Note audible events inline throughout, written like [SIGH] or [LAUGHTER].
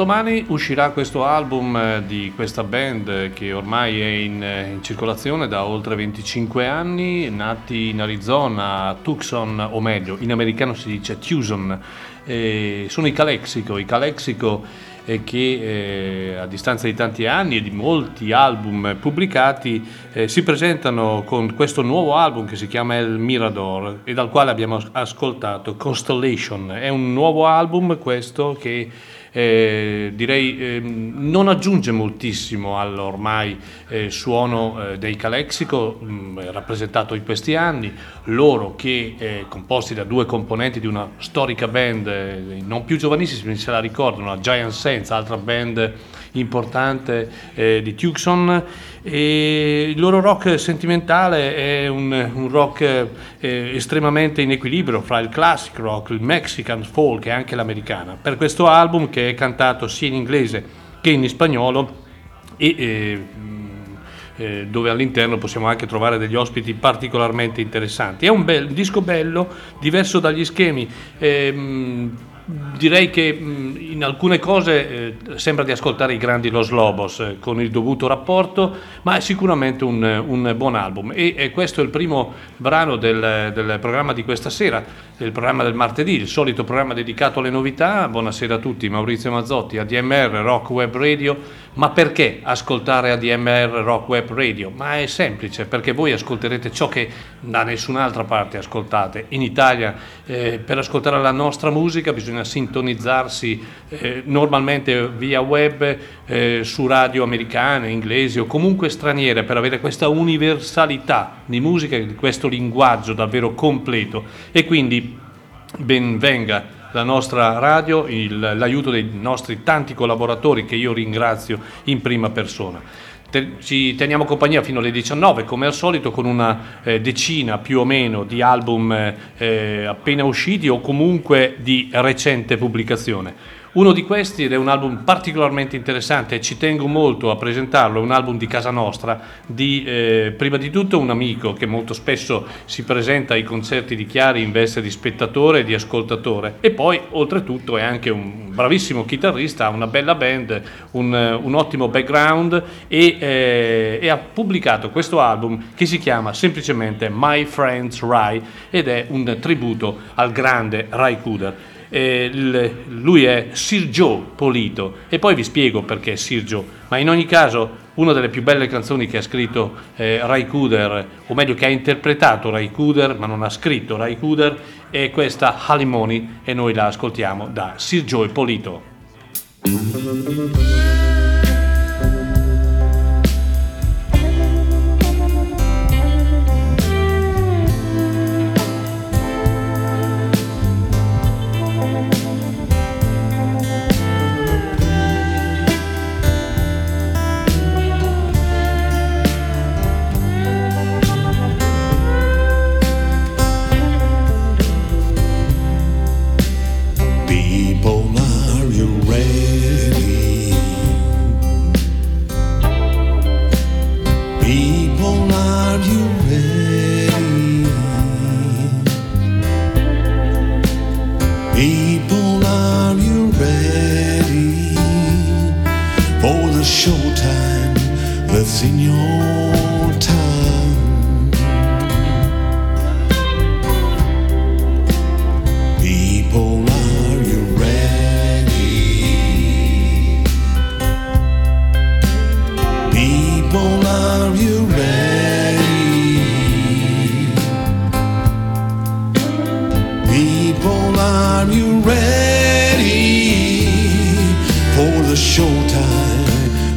Dopodomani uscirà questo album eh, di questa band che ormai è in, eh, in circolazione da oltre 25 anni, nati in Arizona, Tucson, o meglio, in americano si dice Tucson. Eh, sono i Calexico, i Calexico eh, che eh, a distanza di tanti anni e di molti album pubblicati si presentano con questo nuovo album che si chiama El Mirador e dal quale abbiamo as- ascoltato Constellation. È un nuovo album questo che eh, direi ehm, non aggiunge moltissimo all'ormai eh, suono eh, dei Calexico mh, rappresentato in questi anni, loro che eh, composti da due componenti di una storica band eh, non più giovanissimi se la ricordano, la Giant Sense, altra band importante eh, di Tucson e il loro rock sentimentale è un, un rock eh, estremamente in equilibrio fra il classic rock, il mexican folk e anche l'americana. Per questo album che è cantato sia in inglese che in spagnolo e eh, eh, dove all'interno possiamo anche trovare degli ospiti particolarmente interessanti. È un, bel, un disco bello, diverso dagli schemi. ehm, direi che mh, in alcune cose eh, sembra di ascoltare i grandi Los Lobos eh, con il dovuto rapporto, ma è sicuramente un, un buon album. E questo è il primo brano del, del programma di questa sera, il programma del martedì, il solito programma dedicato alle novità. Buonasera a tutti, Maurizio Mazzotti, ADMR Rock Web Radio. Ma perché ascoltare ADMR Rock Web Radio? Ma è semplice, perché voi ascolterete ciò che da nessun'altra parte ascoltate. In Italia eh, per ascoltare la nostra musica bisogna sintonizzarsi eh, normalmente via web eh, su radio americane, inglesi o comunque straniere per avere questa universalità di musica, di questo linguaggio davvero completo. E quindi ben venga la nostra radio, il- l'aiuto dei nostri tanti collaboratori che io ringrazio in prima persona. Te- ci teniamo compagnia fino alle 19 come al solito con una eh, decina più o meno di album eh, eh, appena usciti o comunque di recente pubblicazione. Uno di questi ed è un album particolarmente interessante e ci tengo molto a presentarlo, è un album di casa nostra, di eh, prima di tutto un amico che molto spesso si presenta ai concerti di Chiari in veste di spettatore e di ascoltatore. E poi oltretutto è anche un bravissimo chitarrista, ha una bella band, un, un ottimo background e, eh, e ha pubblicato questo album che si chiama semplicemente My Friends Rai ed è un tributo al grande Rai Kuder eh, lui è Sir Joe Polito e poi vi spiego perché Sir Joe, ma in ogni caso una delle più belle canzoni che ha scritto eh, Rai Kuder, o meglio che ha interpretato Rai Kuder, ma non ha scritto Rai Kuder, è questa Halimoni e noi la ascoltiamo da Sir Joe Polito.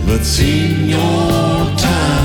but senior time.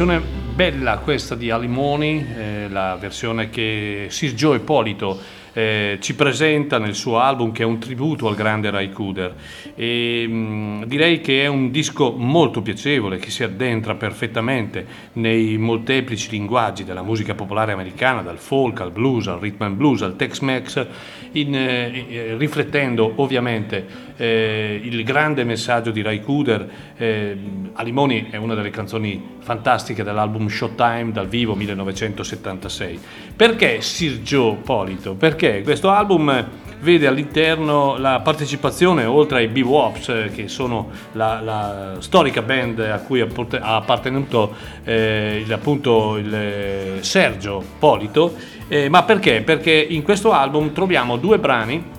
Versione bella questa di Alimoni, eh, la versione che Sir Joe Ippolito eh, ci presenta nel suo album che è un tributo al grande Ray Cooder e mh, direi che è un disco molto piacevole che si addentra perfettamente nei molteplici linguaggi della musica popolare americana, dal folk al blues, al rhythm and blues, al Tex-Mex, in, eh, eh riflettendo ovviamente eh, il grande messaggio di Ray Cooder. Eh, Alimoni è una delle canzoni fantastiche dell'album Showtime dal vivo 1976. Perché Sir Joe Polito? Perché questo album vede all'interno la partecipazione, oltre ai Bebops, eh, che sono la, la, storica band a cui ha appartenuto eh, il, appunto il eh, Sergio Polito, eh, ma perché? Perché in questo album troviamo due brani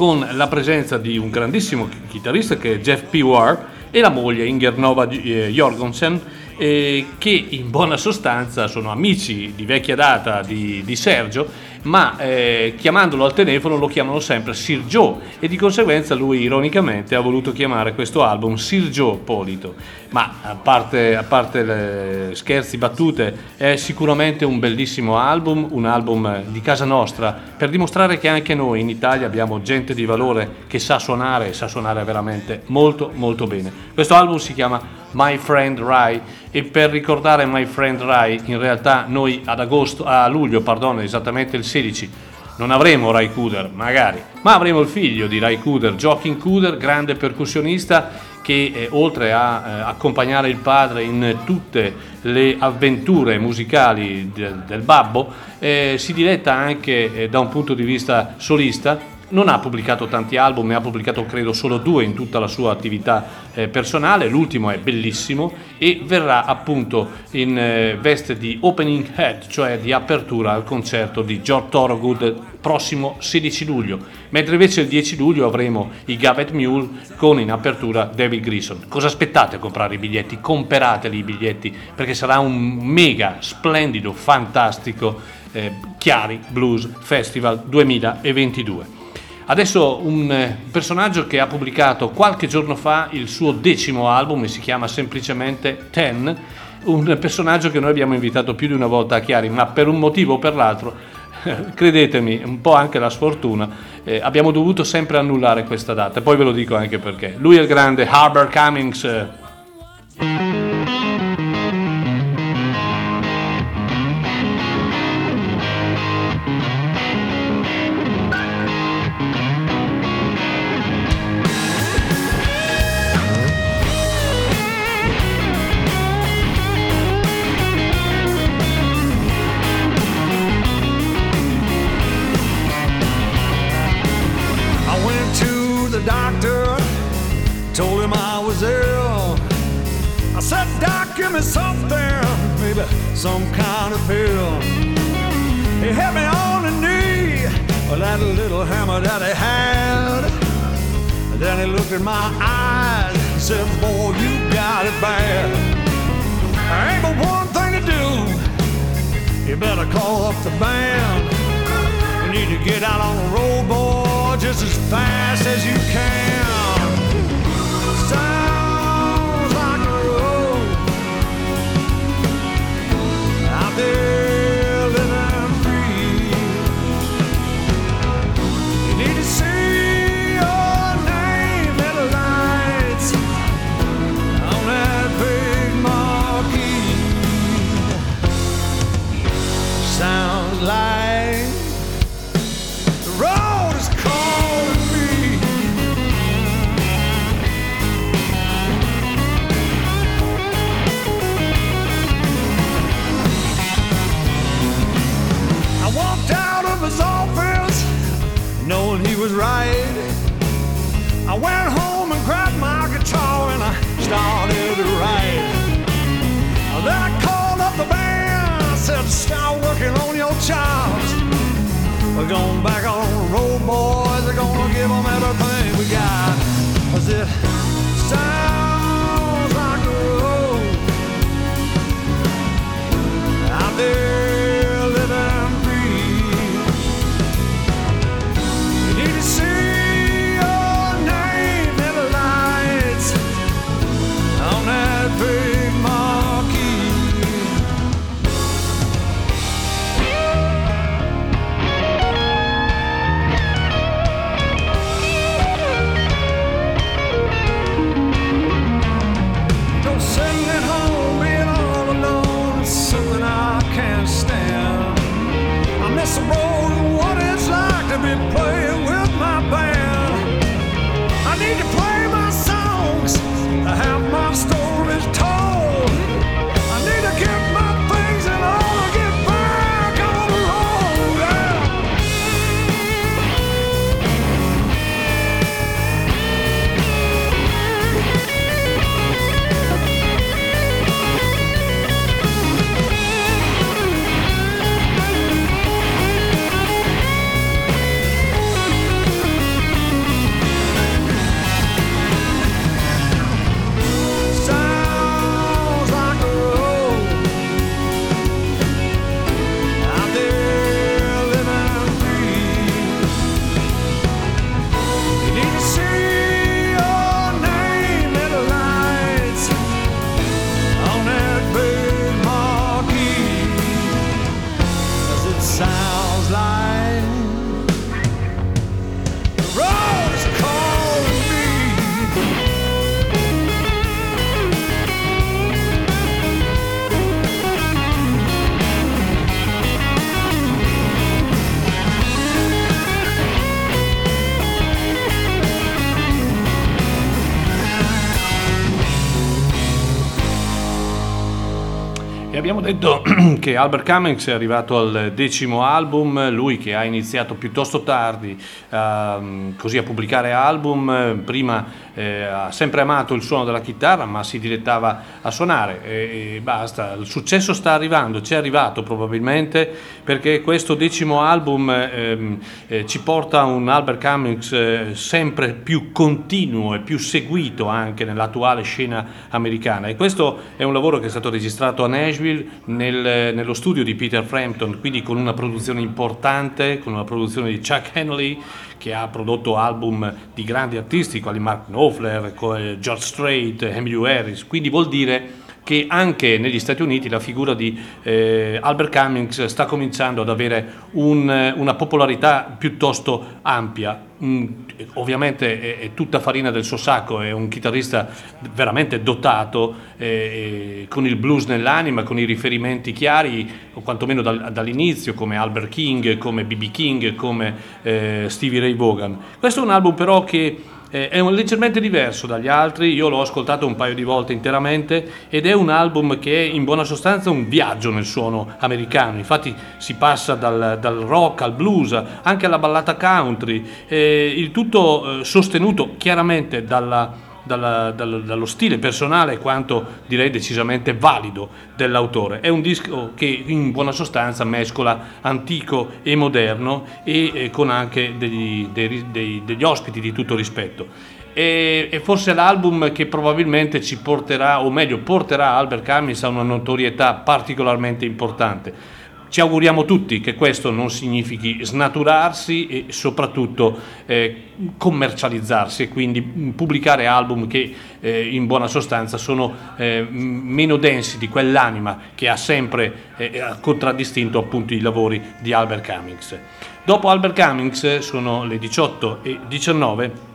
con la presenza di un grandissimo chitarrista che è Jeff P. Ward e la moglie Inger Nova eh, Jorgensen eh, che in buona sostanza sono amici di vecchia data di, di Sergio ma eh, chiamandolo al telefono lo chiamano sempre Sir Joe e di conseguenza lui ironicamente ha voluto chiamare questo album Sir Joe Polito. Ma a parte, a parte le scherzi, battute, è sicuramente un bellissimo album, un album di casa nostra, per dimostrare che anche noi in Italia abbiamo gente di valore che sa suonare e sa suonare veramente molto molto bene. Questo album si chiama My Friend Rai e per ricordare My Friend Rai in realtà noi ad agosto, a luglio, perdono, esattamente il 16 non avremo Rai Kuder, magari, ma avremo il figlio di Rai Kuder, Joaquin Kuder, grande percussionista che eh, oltre a eh, accompagnare il padre in tutte le avventure musicali del, del babbo, eh, si diletta anche eh, da un punto di vista solista non ha pubblicato tanti album, ne ha pubblicato credo solo due in tutta la sua attività eh, personale, l'ultimo è bellissimo e verrà appunto in eh, veste di opening head, cioè di apertura al concerto di George Thorogood prossimo 16 luglio, mentre invece il 10 luglio avremo i Gavet Mule con in apertura David Grison. Cosa aspettate a comprare i biglietti? Comperateli i biglietti perché sarà un mega, splendido, fantastico eh, Chiari Blues Festival 2022. Adesso un eh, personaggio che ha pubblicato qualche giorno fa il suo decimo album e si chiama semplicemente Ten, un personaggio che noi abbiamo invitato più di una volta a Chiari, ma per un motivo o per l'altro, [LAUGHS] credetemi, un po' anche la sfortuna, eh, abbiamo dovuto sempre annullare questa data, poi ve lo dico anche perché. Lui è il grande Harbour Cummings. Some kind of pill. He hit me on the knee with that little hammer that he had. And Then he looked in my eyes and said, Boy, you got it bad. There ain't but one thing to do. You better call up the band. You need to get out on the road, boy, just as fast as you can. other start on your chops. We're going back on the road, boys. They're gonna give them everything we got. Was it sounds like a road out there? Detto [CLEARS THROAT] che Albert Cummings è arrivato al decimo album, lui che ha iniziato piuttosto tardi uh, così a pubblicare album, prima eh, ha sempre amato il suono della chitarra ma si dilettava a suonare e, e basta, il successo sta arrivando, ci è arrivato probabilmente perché questo decimo album ehm, eh, ci porta a un Albert Cummings eh, sempre più continuo e più seguito anche nell'attuale scena americana. E questo è un lavoro che è stato registrato a Nashville nel, nello studio di Peter Frampton, quindi con una produzione importante, con una produzione di Chuck Henley che ha prodotto album di grandi artisti quali Mark Knopfler, George Strait, Emilio Harris, quindi vuol dire che anche negli Stati Uniti la figura di eh, Albert Cummings sta cominciando ad avere un, una popolarità piuttosto ampia. Mm, ovviamente è, è, tutta farina del suo sacco, è un chitarrista veramente dotato, eh, con il blues nell'anima, con i riferimenti chiari, o quantomeno dal, dall'inizio, come Albert King, come B.B. King, come eh, Stevie Ray Vaughan. Questo è un album però che eh, è un, leggermente diverso dagli altri, io l'ho ascoltato un paio di volte interamente ed è un album che è in buona sostanza un viaggio nel suono americano, infatti si passa dal, dal rock al blues, anche alla ballata country, eh, il tutto eh, sostenuto chiaramente dalla dalla, dal, dallo stile personale quanto direi decisamente valido dell'autore. È un disco che in buona sostanza mescola antico e moderno e eh, con anche degli, dei, dei, degli ospiti di tutto rispetto. E, forse l'album che probabilmente ci porterà, o meglio porterà Albert Camus a una notorietà particolarmente importante ci auguriamo tutti che questo non significhi snaturarsi e soprattutto eh, commercializzarsi e quindi pubblicare album che eh, in buona sostanza sono eh, meno densi di quell'anima che ha sempre eh, contraddistinto appunto i lavori di Albert Cummings. Dopo Albert Cummings sono le 18 e 19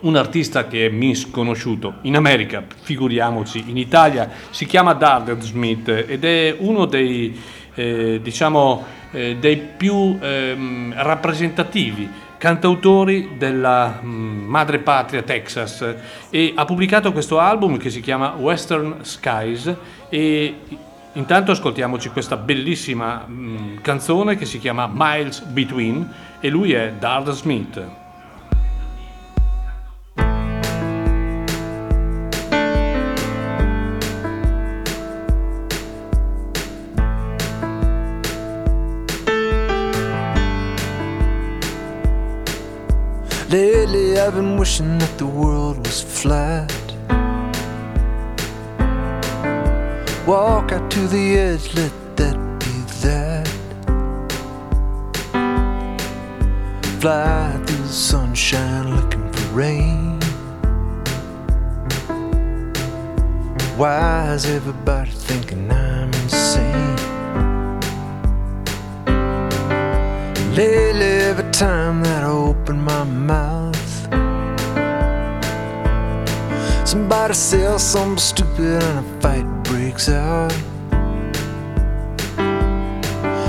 un artista che è misconosciuto in America, figuriamoci, in Italia si chiama Darden Smith ed è uno dei eh, diciamo, eh, dei più ehm, rappresentativi cantautori della mh, mm, madre patria Texas e ha pubblicato questo album che si chiama Western Skies e intanto ascoltiamoci questa bellissima mh, mm, canzone che si chiama Miles Between e lui è Dard Smith. Lately I've been wishing that the world was flat. Walk out to the edge, let that be that. Fly through the sunshine looking for rain. Why is everybody thinking I'm insane? Lately, time that I open my mouth, somebody says something stupid and a fight breaks out.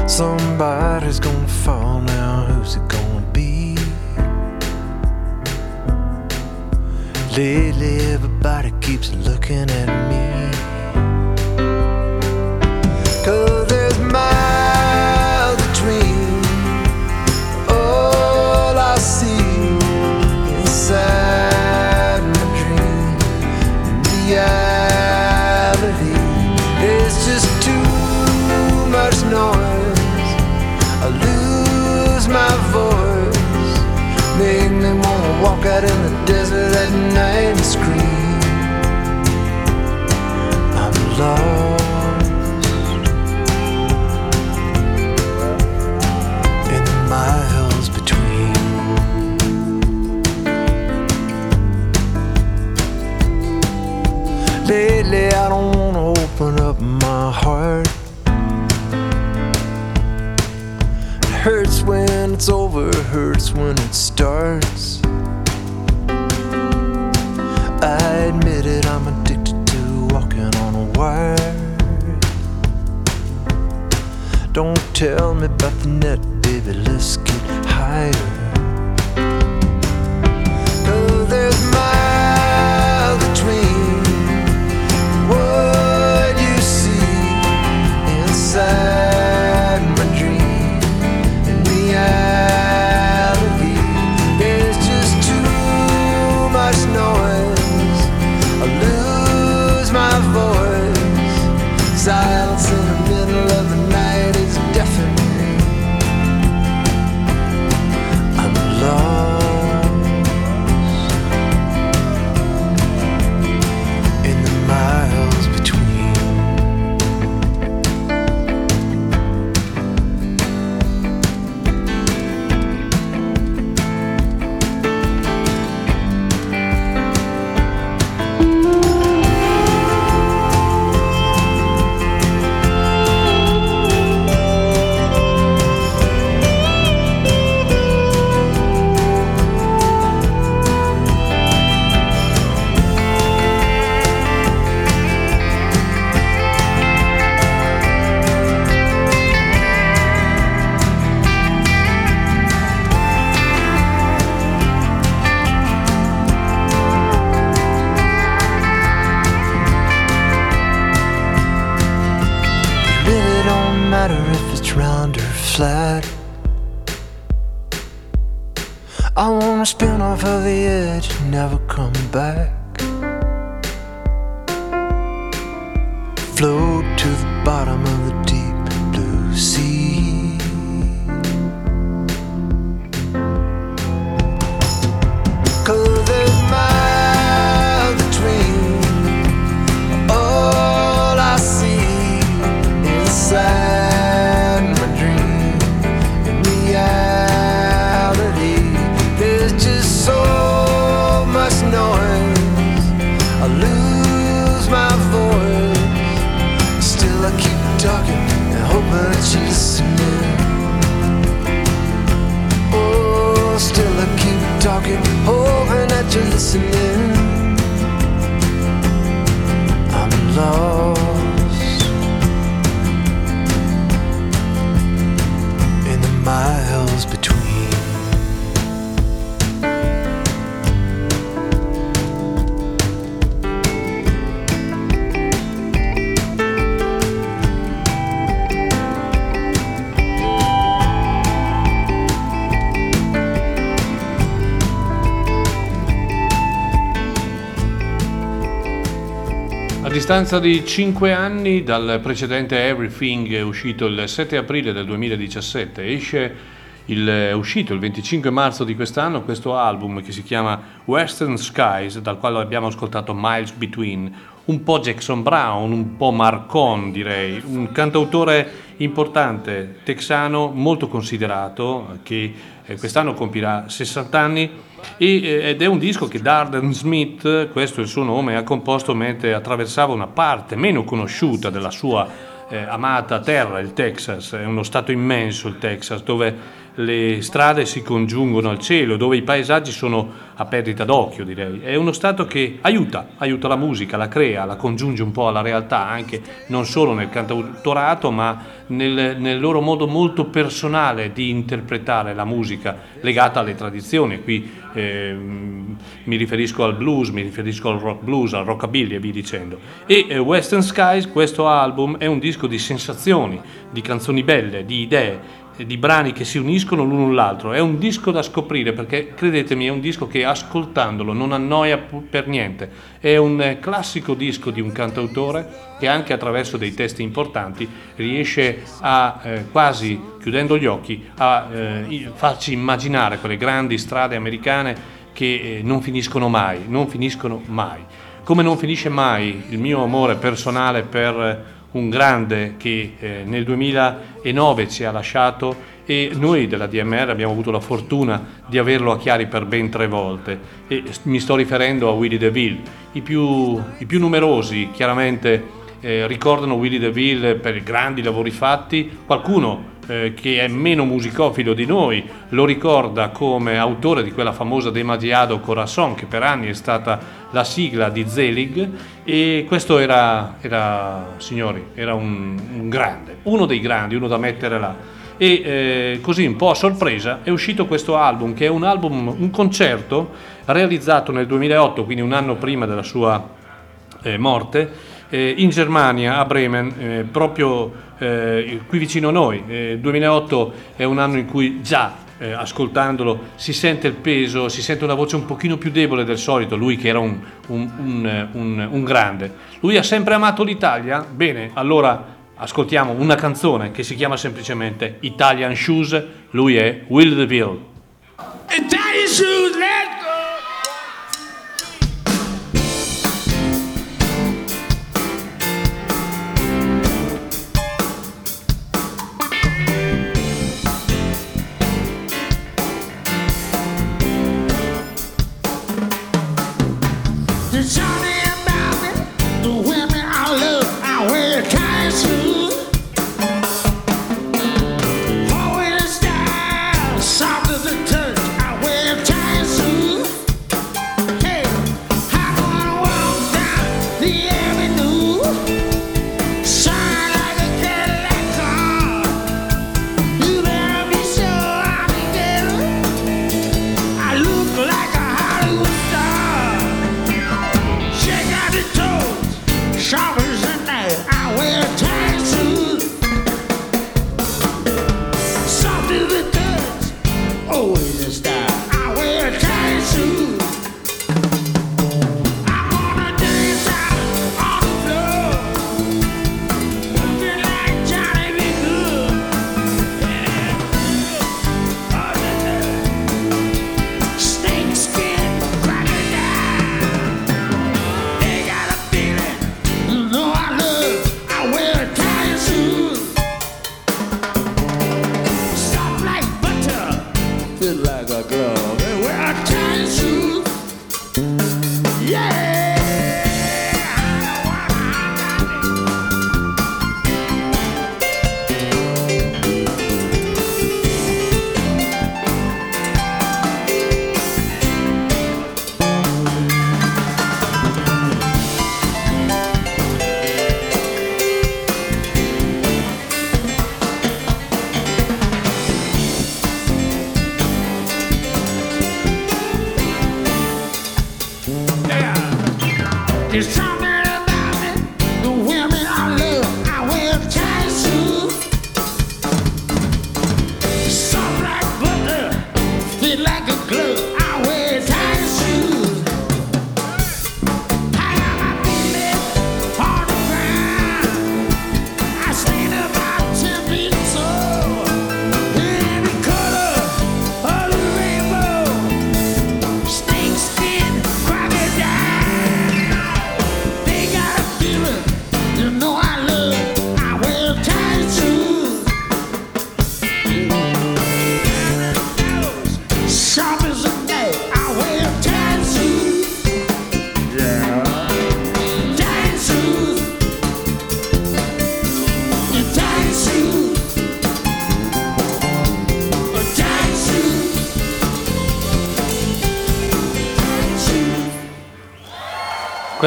Somebody's gonna fall now, who's it gonna be? Lately, everybody keeps looking at me. Walk out in the desert at night and scream. I'm lost in the miles between. Lately, I don't wanna open up my heart. It hurts when it's over, hurts when it me about the net, baby, let's get higher. Round or flat. I wanna spin off of the edge and never come back. Float to the bottom of the deep listening. Distanza di 5 anni dal precedente Everything uscito il 7 aprile del 2017, esce il, è uscito il 25 marzo di quest'anno questo album che si chiama Western Skies, dal quale abbiamo ascoltato Miles Between, un po' Jackson Brown, un po' Marcon direi, un cantautore importante, texano, molto considerato, che eh, quest'anno compirà 60 anni. Eh, ed è un disco che Darden Smith, questo è il suo nome, ha composto mentre attraversava una parte meno conosciuta della sua eh, amata terra, il Texas, è uno stato immenso il Texas, dove le strade si congiungono al cielo, dove i paesaggi sono a perdita d'occhio, direi. È uno stato che aiuta, aiuta la musica, la crea, la congiunge un po' alla realtà, anche non solo nel cantautorato, ma nel, nel loro modo molto personale di interpretare la musica legata alle tradizioni. Qui eh, mi riferisco al blues, mi riferisco al rock blues, al rockabilly e via dicendo. E eh, Western Skies, questo album, è un disco di sensazioni, di canzoni belle, di idee, di brani che si uniscono l'uno all'altro. È un disco da scoprire perché credetemi, è un disco che ascoltandolo non annoia per niente. È un eh, classico disco di un cantautore che anche attraverso dei testi importanti riesce a eh, quasi chiudendo gli occhi a eh, farci immaginare quelle grandi strade americane che eh, non finiscono mai, non finiscono mai. Come non finisce mai il mio amore personale per un grande che eh, nel 2009 ci ha lasciato e noi della DMR abbiamo avuto la fortuna di averlo a Chiari per ben tre volte e mi sto riferendo a Willy DeVille. I più, i più numerosi chiaramente eh, ricordano Willy DeVille per i grandi lavori fatti, qualcuno eh, che è meno musicofilo di noi lo ricorda come autore di quella famosa Demasiado Corazon che per anni è stata la sigla di Zelig e questo era, era signori, era un, un grande, uno dei grandi, uno da mettere là. E eh, così un po' a sorpresa è uscito questo album che è un album, un concerto realizzato nel 2008, quindi un anno prima della sua eh, morte, in Germania, a Bremen, eh, proprio eh, qui vicino a noi. Eh, 2008 è un anno in cui già eh, ascoltandolo si sente il peso, si sente una voce un pochino più debole del solito, lui che era un, un, un, un, un grande. Lui ha sempre amato l'Italia? Bene, allora ascoltiamo una canzone che si chiama semplicemente Italian Shoes, lui è Will DeVille. Italian shoes,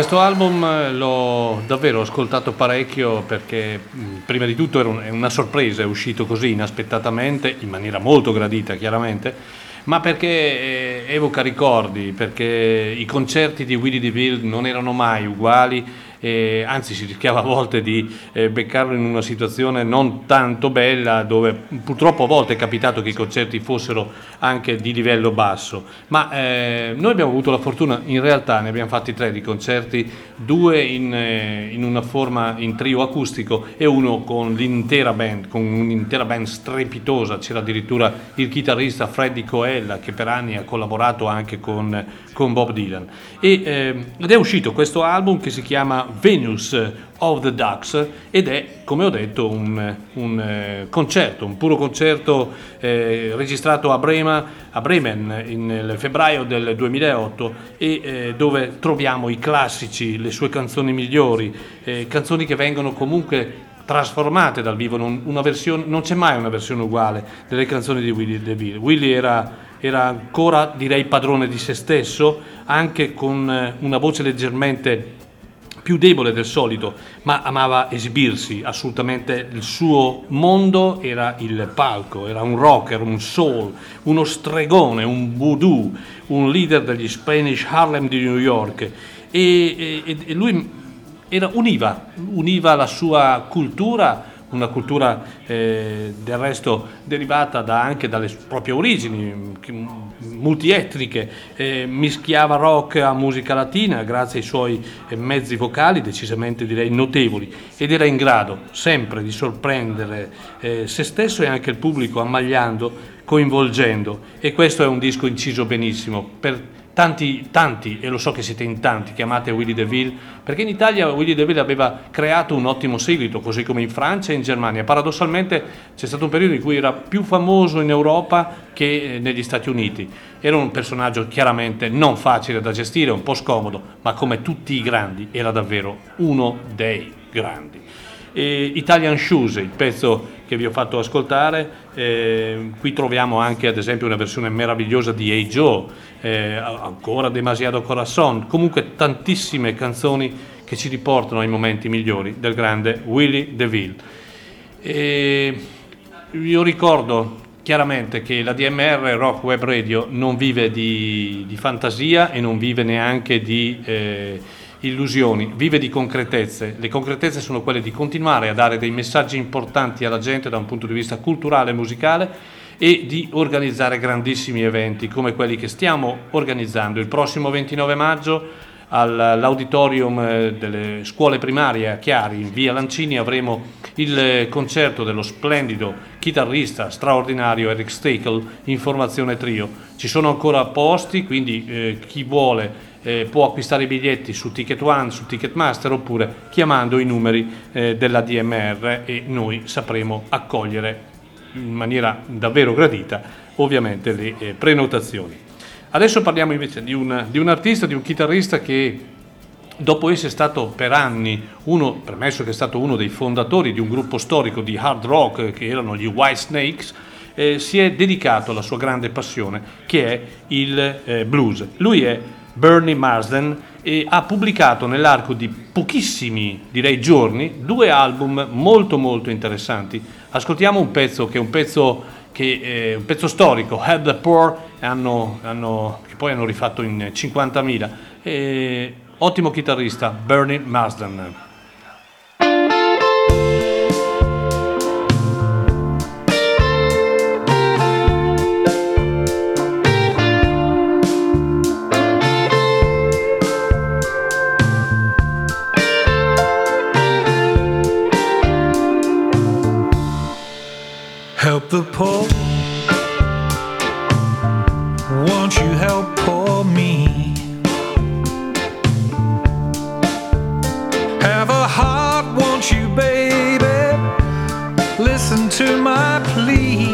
Questo album eh, l'ho davvero ascoltato parecchio perché mh, prima di tutto era una sorpresa, è uscito così inaspettatamente, in maniera molto gradita chiaramente, ma perché eh, evoca ricordi, perché i concerti di Willy DeVille non erano mai uguali, e anzi si rischiava a volte di eh, beccarlo in una situazione non tanto bella dove purtroppo a volte è capitato che i concerti fossero anche di livello basso, ma eh, noi abbiamo avuto la fortuna, in realtà ne abbiamo fatti tre di concerti, due in, eh, in una forma in trio acustico e uno con l'intera band, con un'intera band strepitosa, c'era addirittura il chitarrista Freddy Coella che per anni ha collaborato anche con, con Bob Dylan. E, eh, ed è uscito questo album che si chiama Venus of the Ducks ed è, come ho detto, un, un, eh, concerto, un puro concerto eh, registrato a, Brema, a Bremen in- nel febbraio del 2008 e eh, dove troviamo i classici, le sue canzoni migliori, eh, canzoni che vengono comunque trasformate dal vivo, non, versione- non c'è mai una versione uguale delle canzoni di Willy DeVille. Willy era, era ancora, direi, padrone di se stesso, anche con eh, una voce leggermente più debole del solito, ma amava esibirsi assolutamente. Il suo mondo era il palco, era un rocker, un soul, uno stregone, un voodoo, un leader degli Spanish Harlem di New York. E, e- e lui era- univa, univa la sua cultura una cultura eh, del resto derivata da- anche dalle proprie origini, che- multietniche, eh, mischiava rock a musica latina grazie ai suoi eh, mezzi vocali decisamente direi notevoli ed era in grado sempre di sorprendere eh, se stesso e anche il pubblico ammagliando, coinvolgendo. E questo è un disco inciso benissimo per tanti, tanti, e lo so che siete in tanti, chiamate Willy DeVille, perché in Italia Willy DeVille aveva creato un ottimo seguito, così come in Francia e in Germania. Paradossalmente c'è stato un periodo in cui era più famoso in Europa che eh, negli Stati Uniti. Era un personaggio chiaramente non facile da gestire, un po' scomodo, ma come tutti i grandi era davvero uno dei grandi. E Italian Shoes, il pezzo che vi ho fatto ascoltare, eh, qui troviamo anche ad esempio una versione meravigliosa di Hey Joe, eh, ancora Demasiado Corazon, comunque tantissime canzoni che ci riportano ai momenti migliori del grande Willy DeVille. E io ricordo chiaramente che la DMR Rock Web Radio non vive di, di fantasia e non vive neanche di eh, illusioni, vive di concretezze. Le concretezze sono quelle di continuare a dare dei messaggi importanti alla gente da un punto di vista culturale e musicale e di organizzare grandissimi eventi come quelli che stiamo organizzando il prossimo 29 maggio al- all'auditorium eh, delle scuole primarie a Chiari in via Lancini avremo il eh, concerto dello splendido chitarrista straordinario Eric Stakel in formazione trio. Ci sono ancora posti, quindi eh, chi vuole eh, può acquistare i biglietti su Ticket One, su Ticketmaster oppure chiamando i numeri eh, della DMR e noi sapremo accogliere in maniera davvero gradita ovviamente le eh, prenotazioni. Adesso parliamo invece di un, di un artista, di un chitarrista che dopo essere stato per anni uno, premesso che è stato uno dei fondatori di un gruppo storico di hard rock che erano gli White Snakes, eh, si è dedicato alla sua grande passione che è il eh, blues. Lui è Bernie Marsden ha pubblicato nell'arco di pochissimi, direi giorni, due album molto molto interessanti. Ascoltiamo un pezzo che è un pezzo, che, è un pezzo storico, Had the Poor, hanno- hanno- che poi hanno rifatto in 50.000. E, ottimo chitarrista, Bernie Marsden. Help the poor. Won't you help poor me? Have a heart, won't you, baby? Listen to my plea.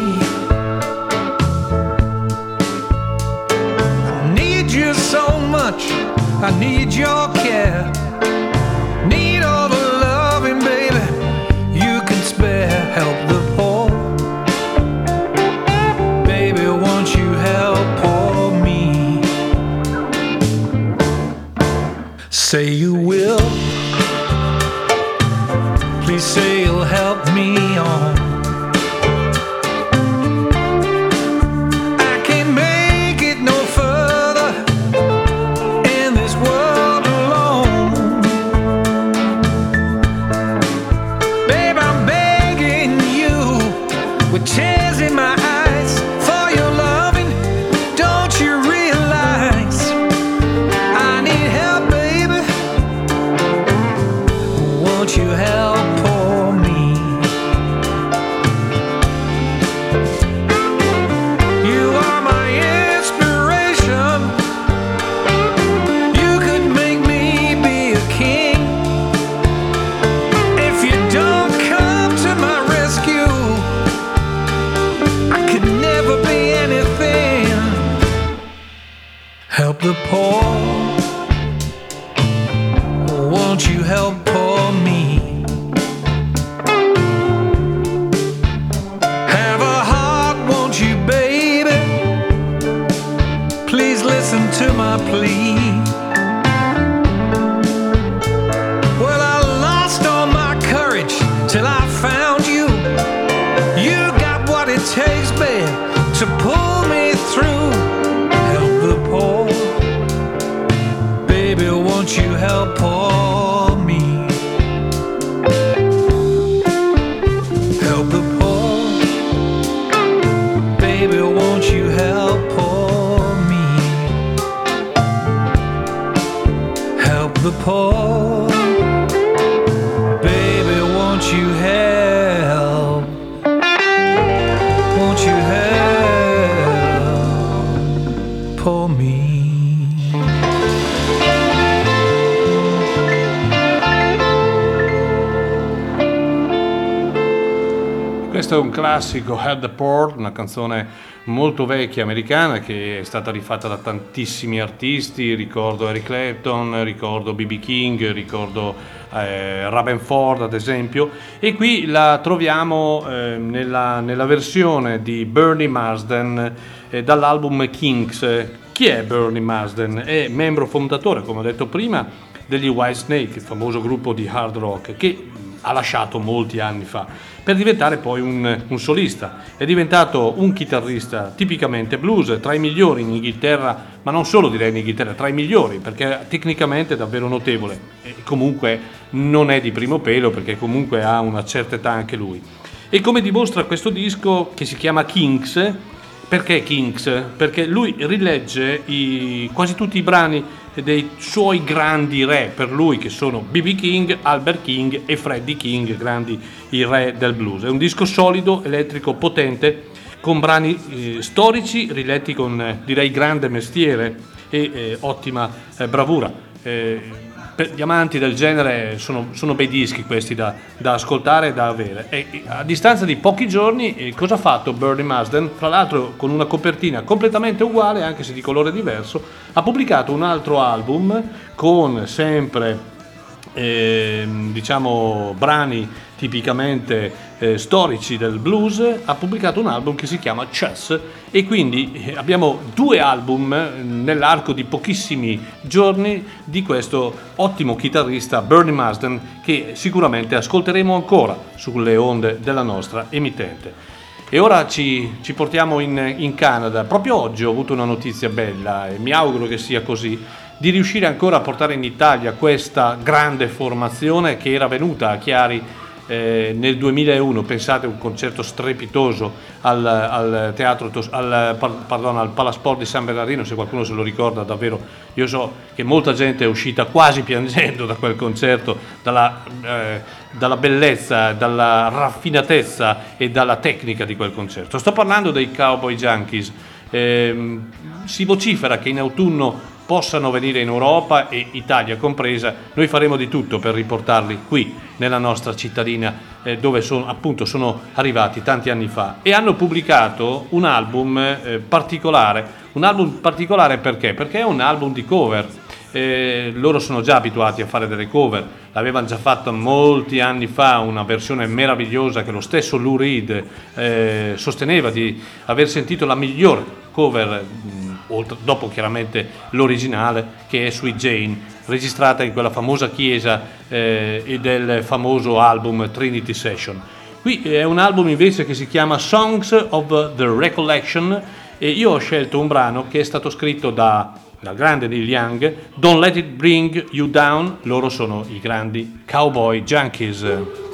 I need you so much. I need your care. Classico Head the Port, una canzone molto vecchia americana che è stata rifatta da tantissimi artisti, ricordo Eric Clapton, ricordo B.B. King, ricordo eh, Ravenford ad esempio e qui la troviamo eh, nella, nella versione di Bernie Marsden eh, dall'album Kings. Chi è Bernie Marsden? È membro fondatore, come ho detto prima, degli Whitesnake, il famoso gruppo di hard rock che ha lasciato molti anni fa per diventare poi un, un, solista. È diventato un chitarrista tipicamente blues, tra i migliori in Inghilterra, ma non solo direi in Inghilterra, tra i migliori, perché tecnicamente è davvero notevole. E comunque non è di primo pelo, perché comunque ha una certa età anche lui. E come dimostra questo disco che si chiama Kings, perché Kings? Perché lui rilegge i, quasi tutti i brani dei suoi grandi re per lui che sono B.B. King, Albert King e Freddie King, grandi i re del blues. È un disco solido, elettrico, potente, con brani eh, storici riletti con eh, direi grande mestiere e eh, ottima eh, bravura. Per gli amanti del genere sono, sono bei dischi questi da, da ascoltare e da avere. E a distanza di pochi giorni, eh, cosa ha fatto Bernie Marsden? Fra l'altro con una copertina completamente uguale, anche se di colore diverso, ha pubblicato un altro album con sempre eh, diciamo brani tipicamente eh, storici del blues, ha pubblicato un album che si chiama Chess e quindi eh, abbiamo due album eh, nell'arco di pochissimi giorni di questo ottimo chitarrista Bernie Marsden che sicuramente ascolteremo ancora sulle onde della nostra emittente. E ora ci, ci portiamo in, in Canada. Proprio oggi ho avuto una notizia bella e mi auguro che sia così di riuscire ancora a portare in Italia questa grande formazione che era venuta a Chiari eh, nel 2001, pensate un concerto strepitoso al, al teatro, al, pardon, al Palasport di San Bernardino, se qualcuno se lo ricorda davvero, io so che molta gente è uscita quasi piangendo da quel concerto, dalla, eh, dalla bellezza, dalla raffinatezza e dalla tecnica di quel concerto. Sto parlando dei Cowboy Junkies. Eh, si vocifera che in autunno possano venire in Europa e Italia compresa, noi faremo di tutto per riportarli qui nella nostra cittadina eh, dove sono, appunto sono arrivati tanti anni fa e hanno pubblicato un album eh, particolare, un album particolare perché? Perché è un album di cover. Eh, loro sono già abituati a fare delle cover, l'avevano già fatto molti anni fa una versione meravigliosa che lo stesso Lou Reed eh, sosteneva di aver sentito la miglior cover oltre, dopo chiaramente l'originale che è sui Jane, registrata in quella famosa chiesa eh, del famoso album Trinity Session. Qui è un album invece che si chiama Songs of the Recollection e io ho scelto un brano che è stato scritto da, dal grande Neil Young, Don't Let It Bring You Down, loro sono i grandi cowboy junkies.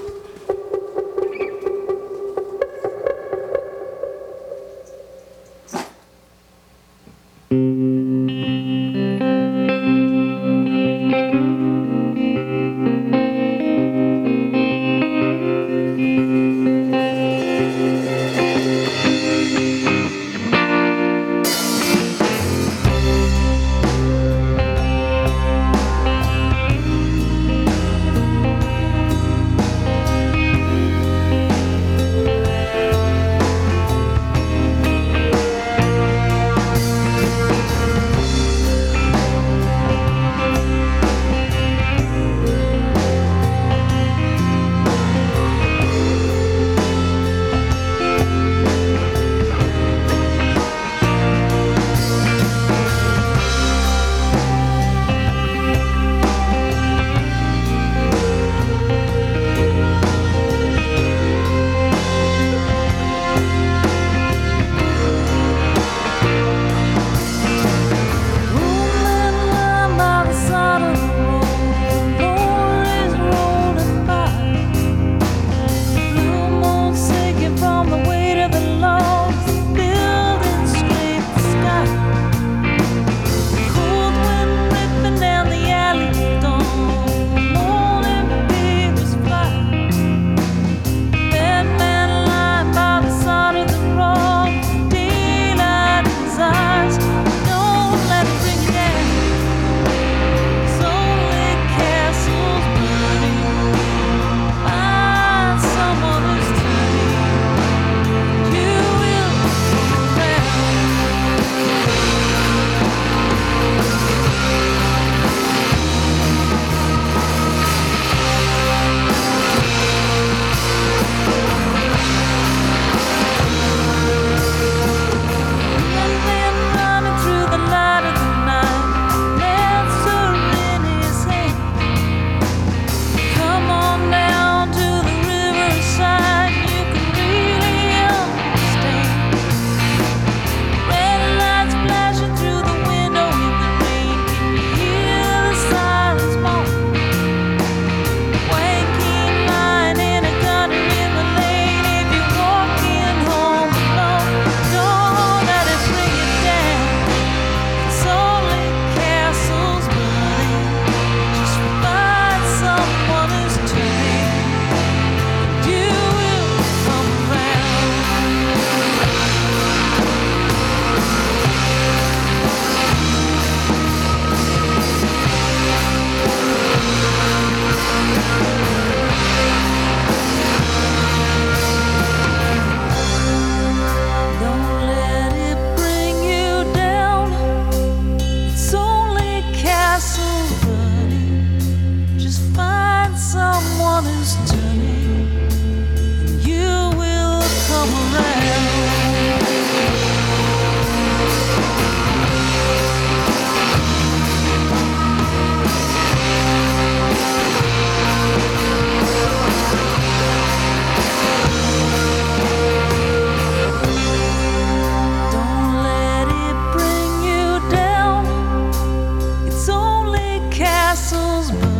braços.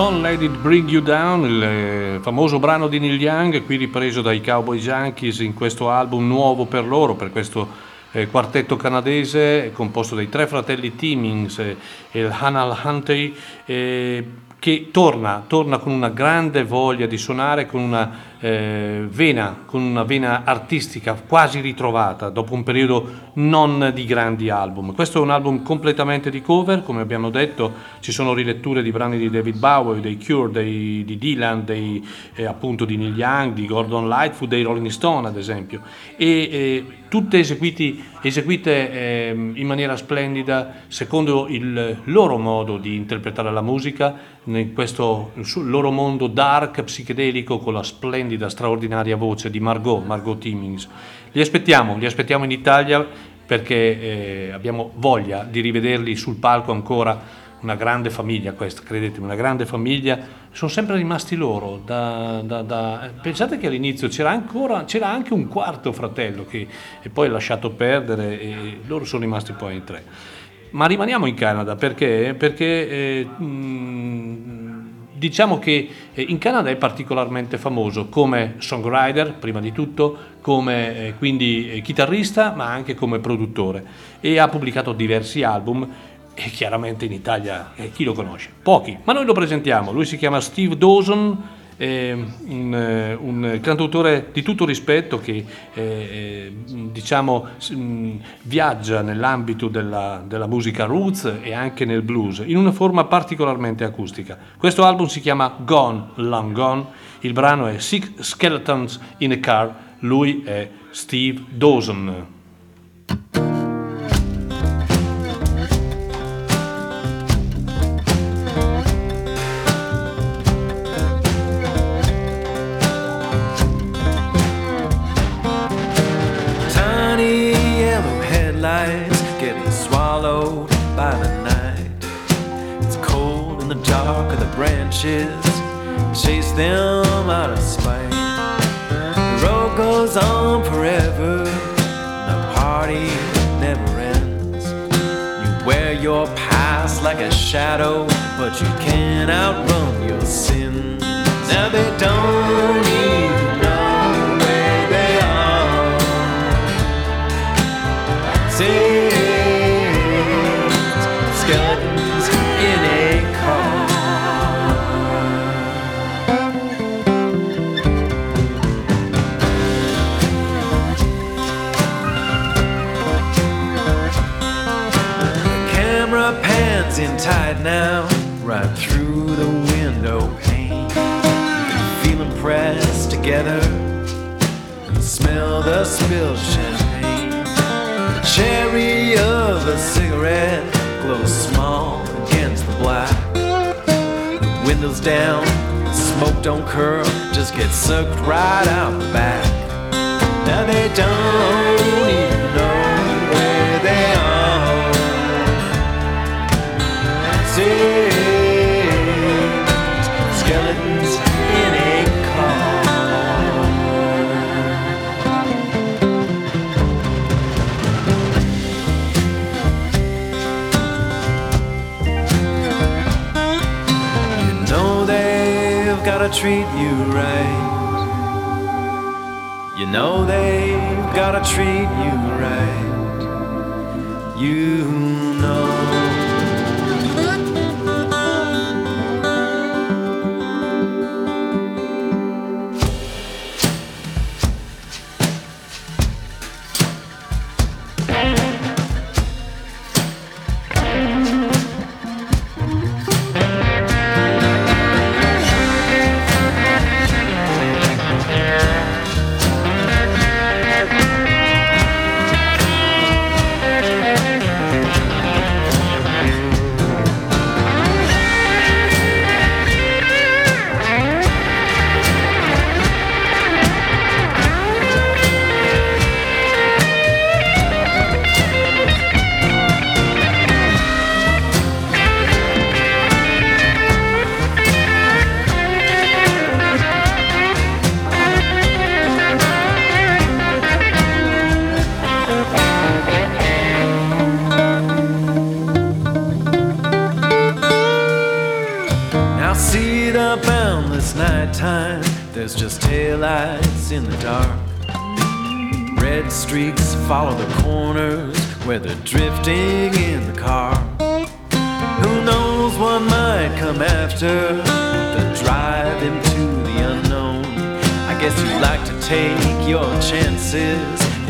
Don't Let It Bring You Down, il eh, famoso brano di Neil Young, qui ripreso dai Cowboy Junkies in questo album nuovo per loro, per questo eh, quartetto canadese composto dai tre fratelli Timmins e il Hanal Huntey, eh, che torna, torna con una grande voglia di suonare, con una eh, vena, con una vena artistica quasi ritrovata dopo un periodo non di grandi album. Questo è un album completamente di cover, come abbiamo detto, ci sono riletture di brani di David Bowie, dei Cure, dei, di Dylan, dei, eh, appunto di Neil Young, di Gordon Lightfoot, dei Rolling Stone ad esempio, e eh, tutte eseguiti, eseguite ehm, in maniera splendida secondo il loro modo di interpretare la musica in questo loro mondo dark, psichedelico con la splendida, straordinaria voce di Margot, Margot Timmins. Li aspettiamo, li aspettiamo in Italia perché eh, abbiamo voglia di rivederli sul palco ancora. Una grande famiglia questa, credetemi, una grande famiglia. Sono sempre rimasti loro. Da, da, da... Pensate che all'inizio c'era, ancora, c'era anche un quarto fratello che poi ha lasciato perdere e loro sono rimasti poi in tre. Ma rimaniamo in Canada perché? Perché eh, mh, diciamo che eh, in Canada è particolarmente famoso come songwriter, prima di tutto, come eh, quindi eh, chitarrista, ma anche come produttore e ha pubblicato diversi album e chiaramente in Italia eh, chi lo conosce? Pochi, ma noi lo presentiamo. Lui si chiama Steve Dawson eh, un, un, cantautore di tutto rispetto che eh, eh diciamo, mh, viaggia nell'ambito della, della, musica roots e anche nel blues in una forma particolarmente acustica. Questo album si chiama Gone, Long Gone, il brano è Six Skeletons in a Car, lui è Steve Dawson. Chase them out of spite. The road goes on forever, the party never ends. You wear your past like a shadow, but you can't outrun your sins. Now they don't even tight now, right through the window pane. You can feel them pressed together and smell the spilled champagne. The cherry of a cigarette glows small against the black. The windows down, smoke don't curl, just get sucked right out the back. Now they don't treat you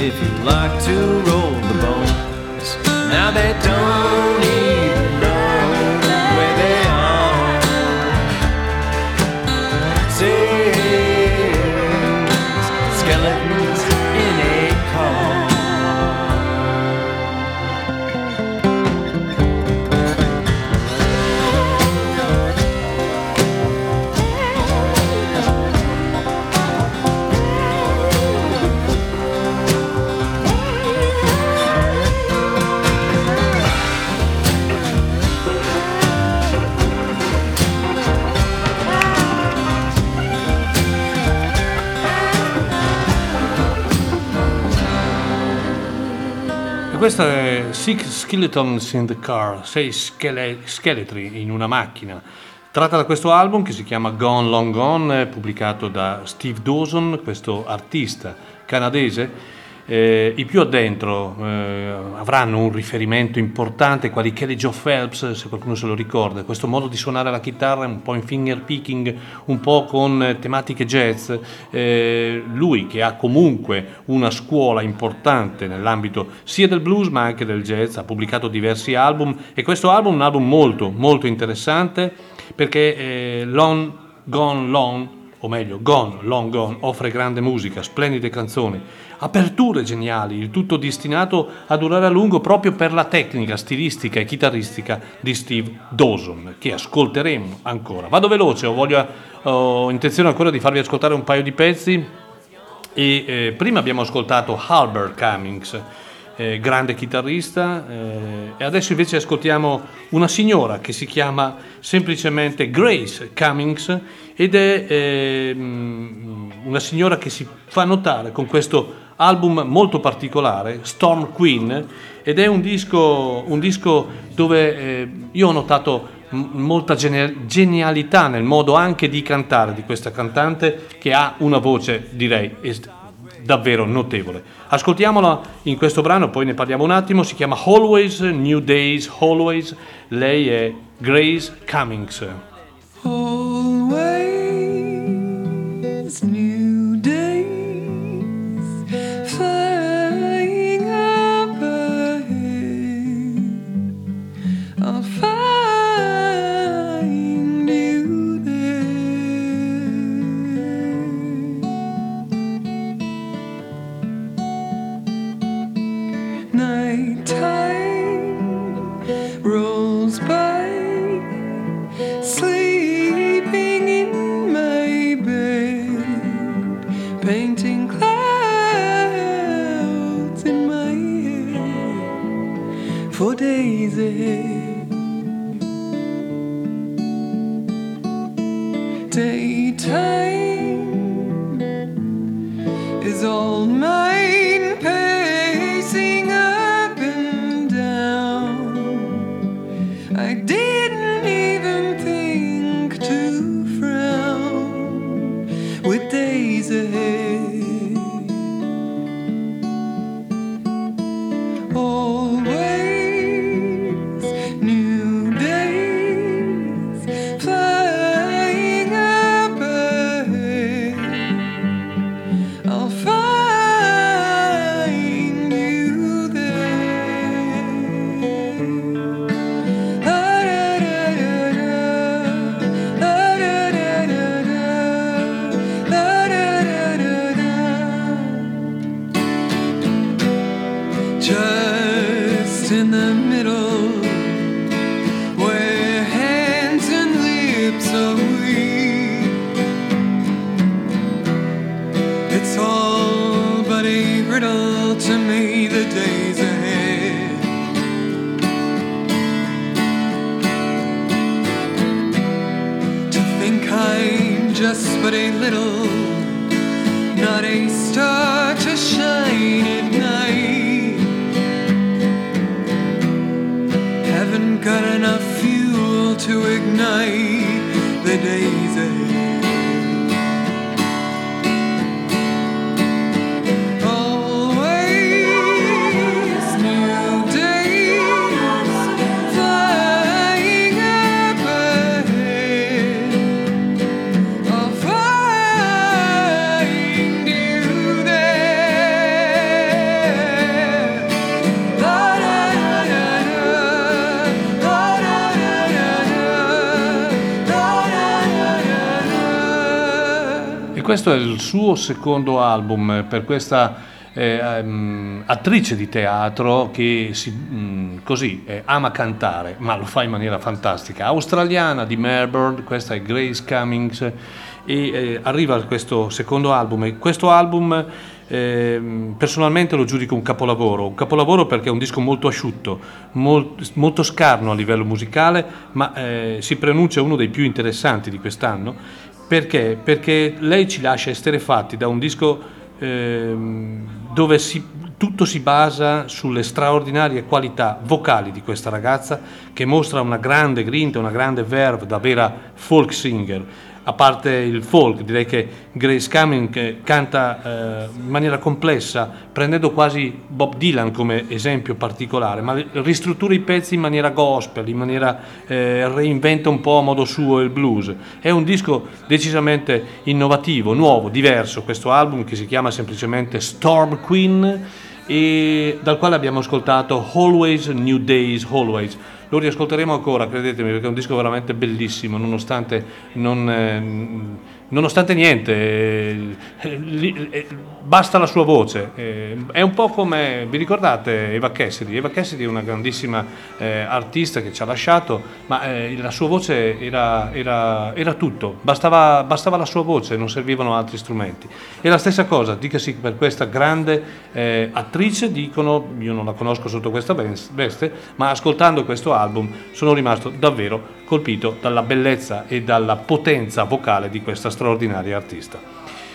if you like to roll the bones. Now they don't even questo è Six Skeletons in the Car, sei schele- scheletri in una macchina. Tratta da questo album che si chiama Gone Long Gone, pubblicato da Steve Dawson, questo artista canadese. Eh, I più addentro eh, avranno un riferimento importante, quali Kelly Joe Phelps, se qualcuno se lo ricorda, questo modo di suonare la chitarra un po' in finger picking, un po' con eh, tematiche jazz. Eh, lui che ha comunque una scuola importante nell'ambito sia del blues ma anche del jazz, ha pubblicato diversi album e questo album è un album molto molto interessante perché eh, Long Gone Long, o meglio Gone Long Gone, offre grande musica, splendide canzoni, aperture geniali, il tutto destinato a durare a lungo proprio per la tecnica stilistica e chitarristica di Steve Dawson, che ascolteremo ancora. Vado veloce, ho, voglia- ho intenzione ancora di farvi ascoltare un paio di pezzi e eh, prima abbiamo ascoltato Albert Cummings, eh, grande chitarrista, eh, e adesso invece ascoltiamo una signora che si chiama semplicemente Grace Cummings ed è eh, mm, una signora che si fa notare con questo album molto particolare, Storm Queen, ed è un disco, un disco dove eh, io ho notato molta genialità nel modo anche di cantare di questa cantante che ha una voce direi davvero notevole. Ascoltiamola in questo brano, poi ne parliamo un attimo, si chiama Always New Days, Always, lei è Grace Cummings. Always new questo è il suo secondo album eh, per questa eh, ehm, attrice di teatro che si, mh, così eh, ama cantare, ma lo fa in maniera fantastica. Australiana di Melbourne, questa è Grace Cummings e eh, arriva questo secondo album e questo album ehm, personalmente lo giudico un capolavoro, un capolavoro perché è un disco molto asciutto, mol- molto scarno a livello musicale, ma eh, si preannuncia uno dei più interessanti di quest'anno. Perché? Perché lei ci lascia esterefatti da un disco ehm, dove si- tutto si basa sulle straordinarie qualità vocali di questa ragazza che mostra una grande grinta, una grande verve da vera folk singer. A parte il folk, direi che Grace Cumming canta eh, in maniera complessa, prendendo quasi Bob Dylan come esempio particolare, ma ristruttura i pezzi in maniera gospel, in maniera eh, reinventa un po' a modo suo il blues. È un disco decisamente innovativo, nuovo, diverso, questo album che si chiama semplicemente Storm Queen e dal quale abbiamo ascoltato Always New Days Always. Lo riascolteremo ancora, credetemi, perché è un disco veramente bellissimo, nonostante, non, eh, nonostante niente, eh, eh, basta la sua voce. Eh, è un po' come, vi ricordate Eva Cassidy? Eva Cassidy è una grandissima eh, artista che ci ha lasciato, ma eh, la sua voce era, era- era tutto, bastava, bastava la sua voce, non servivano altri strumenti. E la stessa cosa, dicasi per questa grande eh, attrice, dicono, io non la conosco sotto questa ves- veste, ma ascoltando questo album sono rimasto davvero colpito dalla bellezza e dalla potenza vocale di questa straordinaria artista.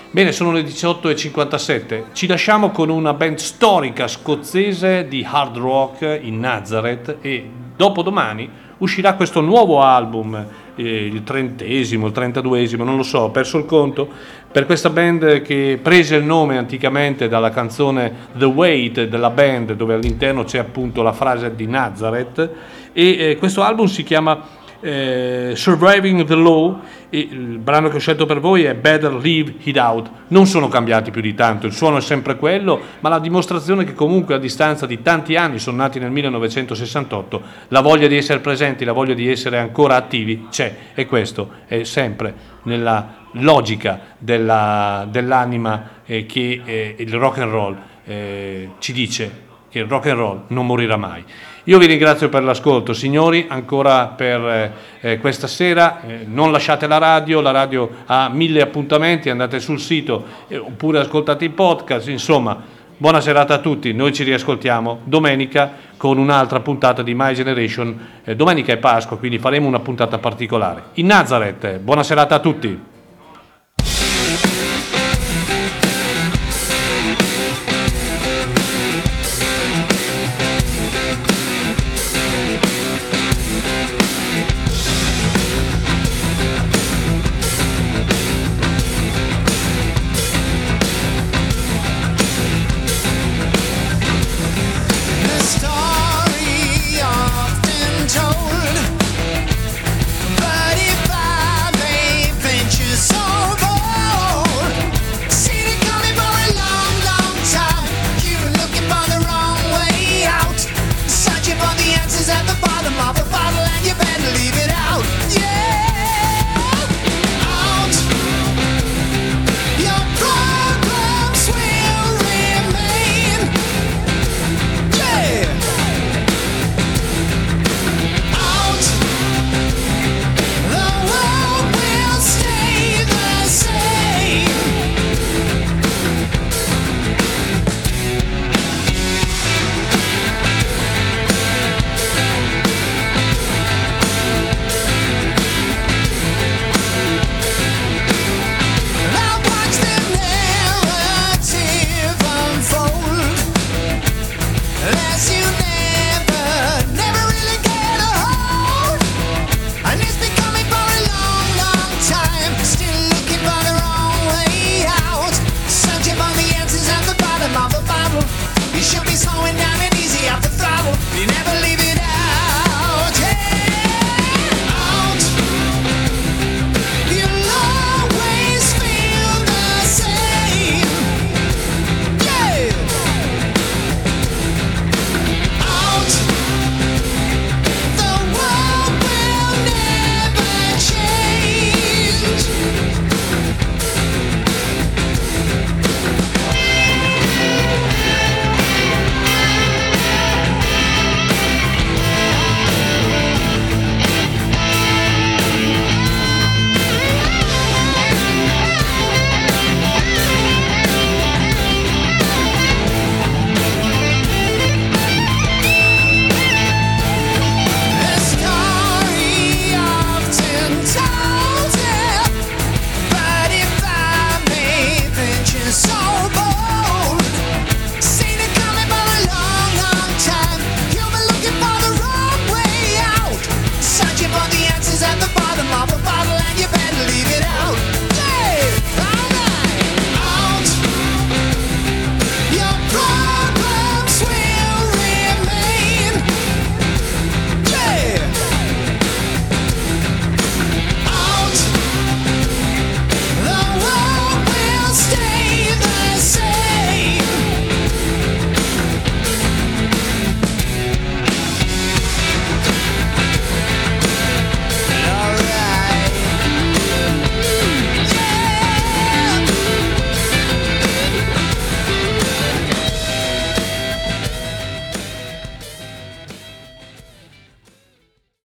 Bene, sono le 18.57, ci lasciamo con una band storica scozzese di hard rock in Nazareth e dopodomani uscirà questo nuovo album, eh, il trentesimo, il trentaduesimo, non lo so, ho perso il conto, per questa band che prese il nome anticamente dalla canzone The Weight della band, dove all'interno c'è appunto la frase di Nazareth, e eh, questo album si chiama eh, Surviving the Law e il brano che ho scelto per voi è Better Leave It Out. Non sono cambiati più di tanto, il suono è sempre quello, ma la dimostrazione che comunque a distanza di tanti anni, sono nati nel 1968, la voglia di essere presenti, la voglia di essere ancora attivi c'è e questo è sempre nella logica della- dell'anima eh, che eh, il rock and roll eh, ci dice che il rock and roll non morirà mai. Io vi ringrazio per l'ascolto, signori, ancora per eh, eh, questa sera. Eh, non lasciate la radio, la radio ha mille appuntamenti, andate sul sito eh, oppure ascoltate i podcast. Insomma, buona serata a tutti. Noi ci riascoltiamo domenica con un'altra puntata di My Generation. Eh, domenica è Pasqua, quindi faremo una puntata particolare. In Nazareth, buona serata a tutti.